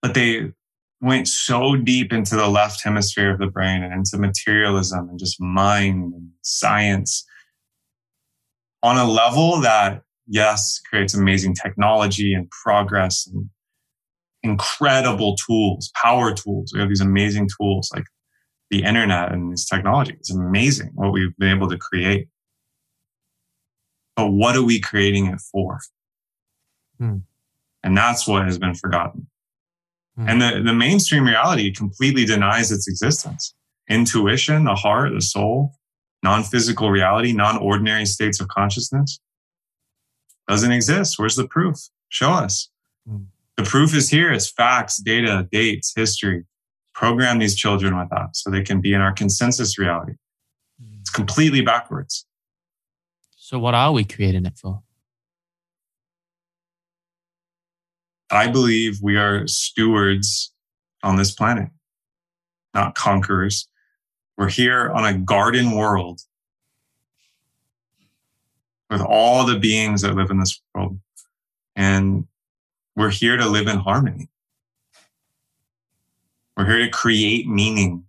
but they went so deep into the left hemisphere of the brain and into materialism and just mind and science on a level that, yes, creates amazing technology and progress and incredible tools, power tools. We have these amazing tools like the internet and this technology. It's amazing what we've been able to create but what are we creating it for? Hmm. And that's what has been forgotten. Hmm. And the, the mainstream reality completely denies its existence. Intuition, the heart, the soul, non physical reality, non ordinary states of consciousness doesn't exist. Where's the proof? Show us. Hmm. The proof is here. It's facts, data, dates, history. Program these children with that so they can be in our consensus reality. Hmm. It's completely backwards. So, what are we creating it for? I believe we are stewards on this planet, not conquerors. We're here on a garden world with all the beings that live in this world. And we're here to live in harmony. We're here to create meaning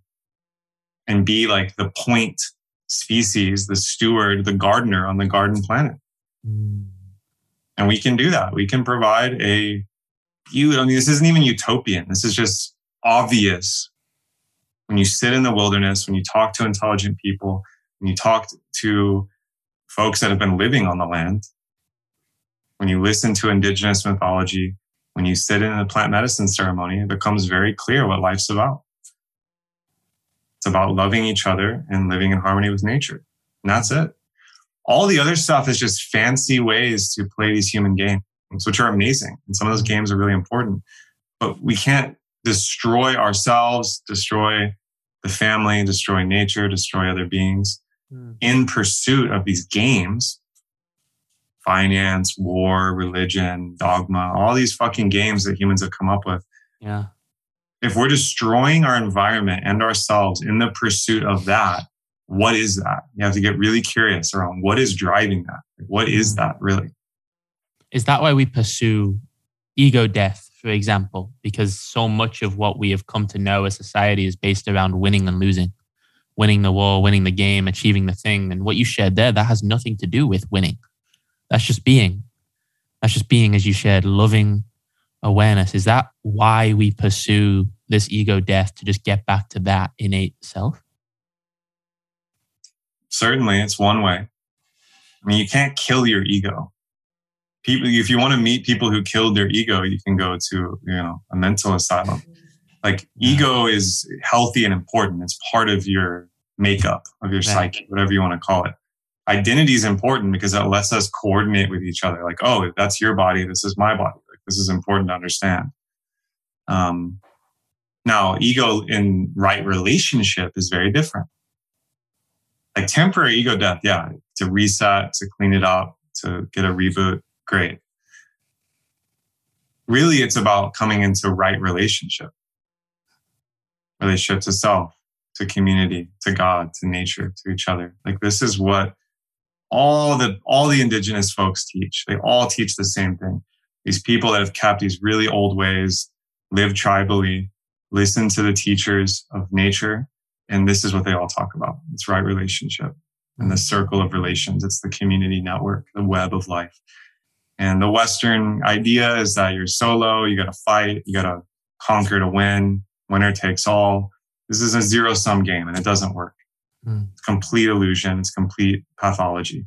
and be like the point species, the steward, the gardener on the garden planet. Mm. And we can do that. We can provide a you I mean this isn't even utopian. This is just obvious. When you sit in the wilderness, when you talk to intelligent people, when you talk to folks that have been living on the land, when you listen to indigenous mythology, when you sit in a plant medicine ceremony, it becomes very clear what life's about. It's about loving each other and living in harmony with nature. And that's it. All the other stuff is just fancy ways to play these human games, which are amazing. And some of those games are really important. But we can't destroy ourselves, destroy the family, destroy nature, destroy other beings mm. in pursuit of these games finance, war, religion, dogma, all these fucking games that humans have come up with. Yeah if we're destroying our environment and ourselves in the pursuit of that, what is that? You have to get really curious around what is driving that. What is mm. that really? Is that why we pursue ego death, for example? Because so much of what we have come to know as society is based around winning and losing, winning the war, winning the game, achieving the thing. And what you shared there, that has nothing to do with winning. That's just being. That's just being, as you shared, loving awareness. Is that why we pursue this ego death to just get back to that innate self? Certainly, it's one way. I mean, you can't kill your ego. People, if you want to meet people who killed their ego, you can go to you know a mental asylum. Like ego is healthy and important. It's part of your makeup of your psyche, whatever you want to call it. Identity is important because it lets us coordinate with each other. Like, oh, that's your body. This is my body. Like, this is important to understand. Um, now, ego in right relationship is very different. Like temporary ego death, yeah, to reset, to clean it up, to get a reboot, great. Really, it's about coming into right relationship. Relationship to self, to community, to God, to nature, to each other. Like this is what all the all the indigenous folks teach. They all teach the same thing. These people that have kept these really old ways, live tribally, listen to the teachers of nature. And this is what they all talk about. It's right relationship. and the circle of relations. It's the community network, the web of life. And the Western idea is that you're solo, you got to fight, you got to conquer to win, winner takes all. This is a zero sum game and it doesn't work. Mm. It's complete illusion, it's complete pathology.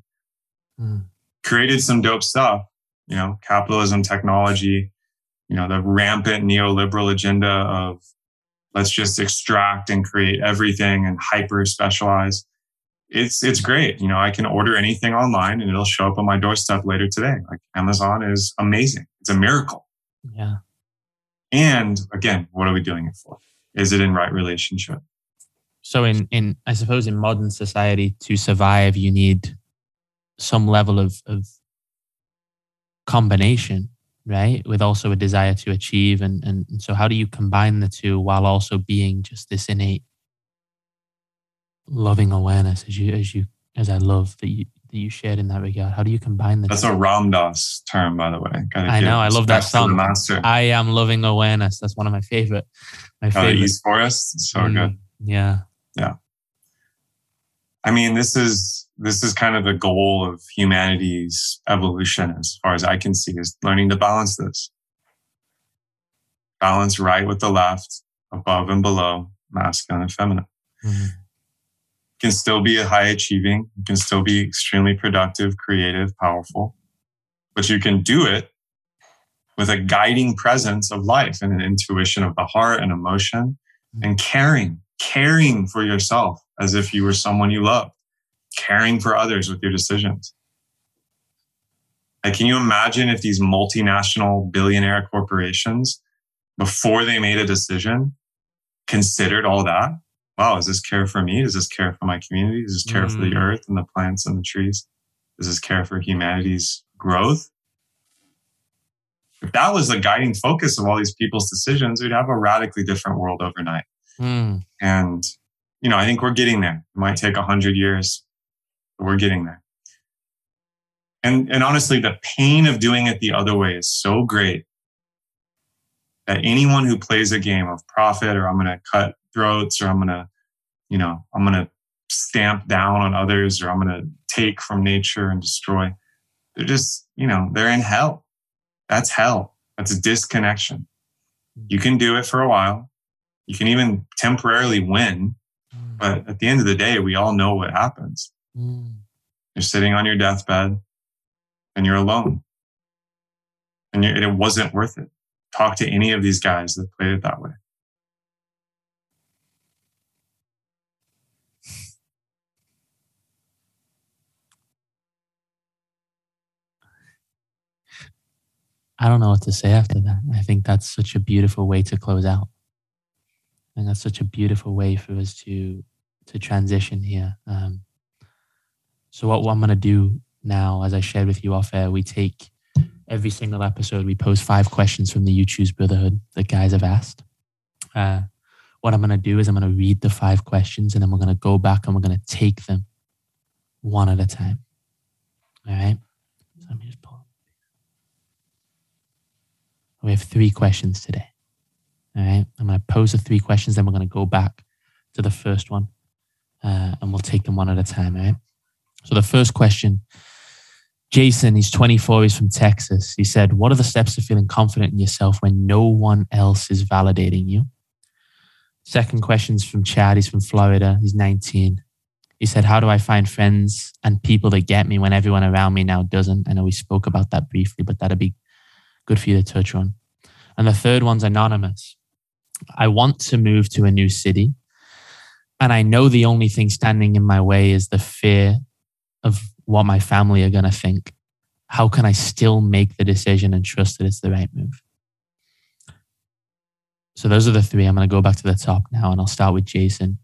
Mm. Created some dope stuff, you know, capitalism, technology, you know, the rampant neoliberal agenda of let's just extract and create everything and hyper specialize. It's it's great. You know, I can order anything online and it'll show up on my doorstep later today. Like Amazon is amazing. It's a miracle. Yeah. And again, what are we doing it for? Is it in right relationship? So in in I suppose in modern society to survive you need some level of of combination right with also a desire to achieve and, and and so how do you combine the two while also being just this innate loving awareness as you as you as i love that you that you shared in that regard? How do you combine the that's two? a Ram Dass term by the way. I know i love that song. master. i am loving awareness. That's one of my favorite my favorite uh, East Forest? So mm, good. yeah. Yeah. I mean this is this is kind of the goal of humanity's evolution as far as I can see is learning to balance this. Balance right with the left, above and below, masculine and feminine. Mm-hmm. Can still be a high achieving, you can still be extremely productive, creative, powerful, but you can do it with a guiding presence of life and an intuition of the heart and emotion mm-hmm. and caring, caring for yourself as if you were someone you love caring for others with your decisions. Like, can you imagine if these multinational billionaire corporations, before they made a decision, considered all that? Wow, is this care for me? Does this care for my community? Does this care mm. for the mm. earth and the plants and the trees? Does this care for humanity's growth? If that was the guiding focus of all these people's decisions, we'd have a radically different world overnight. Mm. And, you know, I think we're getting there. It might take a hundred we're getting there. And, and honestly, the pain of doing it the other way is so great that anyone who plays a game of profit or I'm going to cut throats or I'm going to, you know, I'm going to stamp down on others or I'm going to take from nature and destroy, they're just, you know, they're in hell. That's hell. That's a disconnection. You can do it for a while. You can even temporarily win. Mm. But at the end of the day, we all know what happens. Mm. You're sitting on your deathbed and you're alone. And it wasn't worth it. Talk to any of these guys that played it that way. I don't know what to say after that. I think that's such a beautiful way to close out. And that's such a beautiful way for us to to transition here. Um, so what, what I'm going to do now, as I shared with you off air, we take every single episode, we post five questions from the You Choose Brotherhood that guys have asked. Uh, what I'm going to do is I'm going to read the five questions and then we're going to go back and we're going to take them one at a time. All right. So let me just pull. We have three questions today. All right. I'm going to pose the three questions, then we're going to go back to the first one uh, and we'll take them one at a time. All right. So the first question, Jason, he's 24, he's from Texas. He said, What are the steps to feeling confident in yourself when no one else is validating you? Second question is from Chad, he's from Florida, he's 19. He said, How do I find friends and people that get me when everyone around me now doesn't? I know we spoke about that briefly, but that'd be good for you to touch on. And the third one's anonymous. I want to move to a new city. And I know the only thing standing in my way is the fear of what my family are going to think, how can I still make the decision and trust that it's the right move? So those are the three. I'm going to go back to the top now and I'll start with Jason.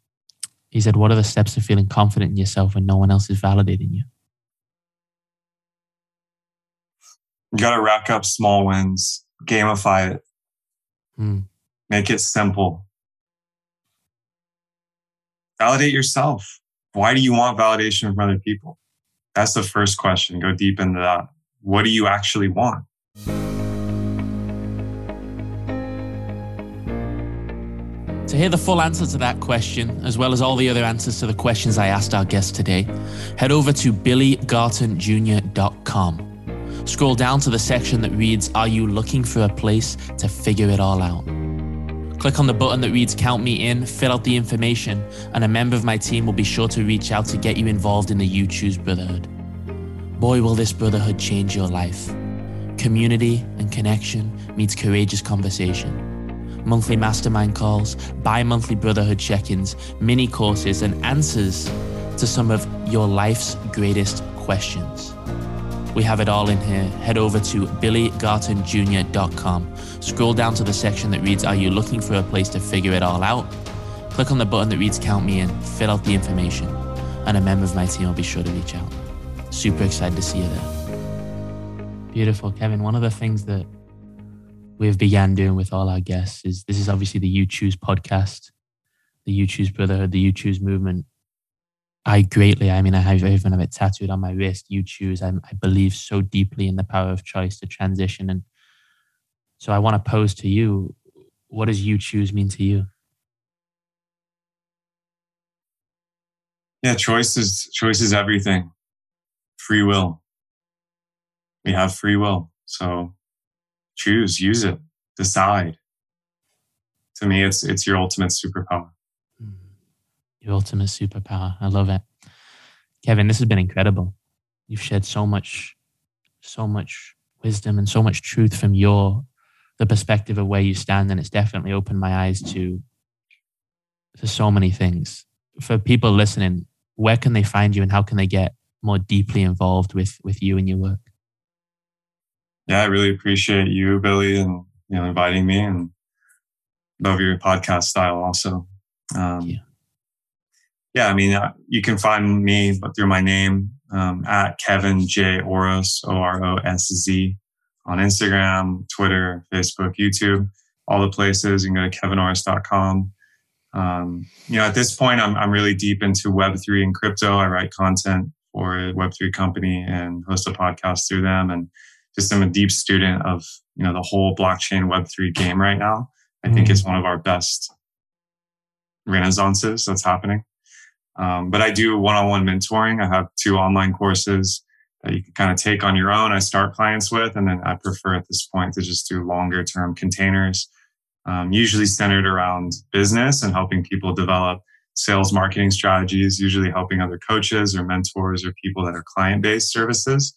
He said, What are the steps to feeling confident in yourself when no one else is validating you? You got to rack up small wins, gamify it, hmm. make it simple. Validate yourself. Why do you want validation from other people? That's the first question. Go deep into that. What do you actually want? To hear the full answer to that question, as well as all the other answers to the questions I asked our guest today, head over to billygartonjr.com. Scroll down to the section that reads, Are you looking for a place to figure it all out? Click on the button that reads Count Me In, fill out the information, and a member of my team will be sure to reach out to get you involved in the You Choose Brotherhood. Boy, will this brotherhood change your life. Community and connection meets courageous conversation. Monthly mastermind calls, bi monthly brotherhood check ins, mini courses, and answers to some of your life's greatest questions. We have it all in here. Head over to billygartonjr.com. Scroll down to the section that reads Are you looking for a place to figure it all out? Click on the button that reads Count Me In, fill out the information, and a member of my team will be sure to reach out. Super excited to see you there. Beautiful, Kevin. One of the things that we've began doing with all our guests is this is obviously the You Choose podcast, the You Choose Brotherhood, the You Choose movement I greatly, I mean, I have even have it tattooed on my wrist. You choose. I, I believe so deeply in the power of choice to transition. And so I want to pose to you what does you choose mean to you? Yeah, choice is choice is everything. Free will. We have free will. So choose, use it, decide. To me, it's it's your ultimate superpower your ultimate superpower. I love it. Kevin, this has been incredible. You've shared so much, so much wisdom and so much truth from your the perspective of where you stand, and it's definitely opened my eyes to to so many things. For people listening, where can they find you, and how can they get more deeply involved with with you and your work? Yeah, I really appreciate you, Billy, and you know inviting me, and love your podcast style also. Um, yeah, I mean, uh, you can find me through my name um, at Kevin J Arauz A R A U Z on Instagram, Twitter, Facebook, YouTube, all the places. You can go to kevinarauz.com. Um, you know, at this point, I'm I'm really deep into Web three and crypto. I write content for a Web three company and host a podcast through them, and just I'm a deep student of you know the whole blockchain Web three game right now. I mm think it's one of our best renaissances that's happening. Um, but I do one-on-one mentoring. I have two online courses that you can kind of take on your own. I start clients with, and then I prefer at this point to just do longer term containers, um, usually centered around business and helping people develop sales marketing strategies, usually helping other coaches or mentors or people that are client-based services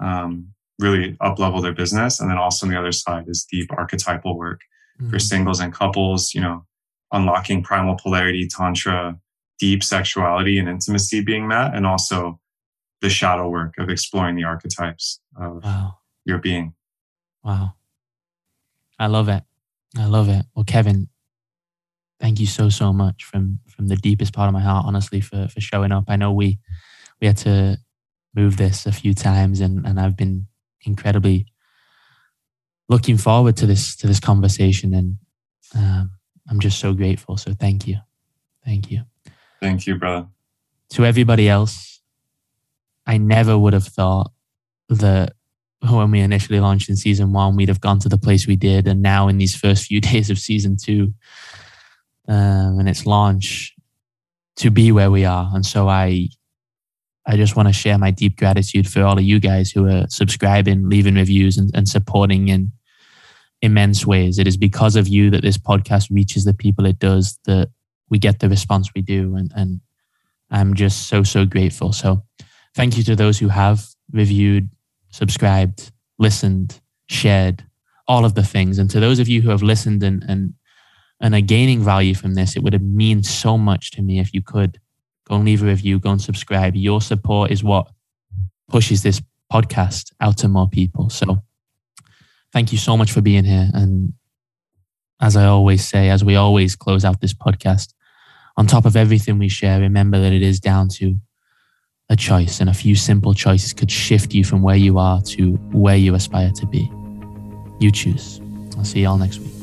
um, really up level their business. And then also on the other side is deep archetypal work mm-hmm. for singles and couples, you know, unlocking primal polarity, tantra, deep sexuality and intimacy being met, and also the shadow work of exploring the archetypes of wow. your being. Wow. I love it. I love it. Well, Kevin, thank you so so much from from the deepest part of my heart, honestly, for for showing up. I know we we had to move this a few times, and and I've been incredibly looking forward to this to this conversation, and um, I'm just so grateful. So thank you, thank you. Thank you, brother. To everybody else, I never would have thought that when we initially launched in season one, we'd have gone to the place we did. And now, in these first few days of season two um, and its launch, to be where we are. And so, I, I just want to share my deep gratitude for all of you guys who are subscribing, leaving reviews, and, and supporting in immense ways. It is because of you that this podcast reaches the people it does that we get the response we do. And, and I'm just so, so grateful. So thank you to those who have reviewed, subscribed, listened, shared, all of the things. And to those of you who have listened and, and, and are gaining value from this, it would have mean so much to me if you could go and leave a review, go and subscribe. Your support is what pushes this podcast out to more people. So thank you so much for being here. And as I always say, as we always close out this podcast, on top of everything we share, remember that it is down to a choice, and a few simple choices could shift you from where you are to where you aspire to be. You choose. I'll see you all next week.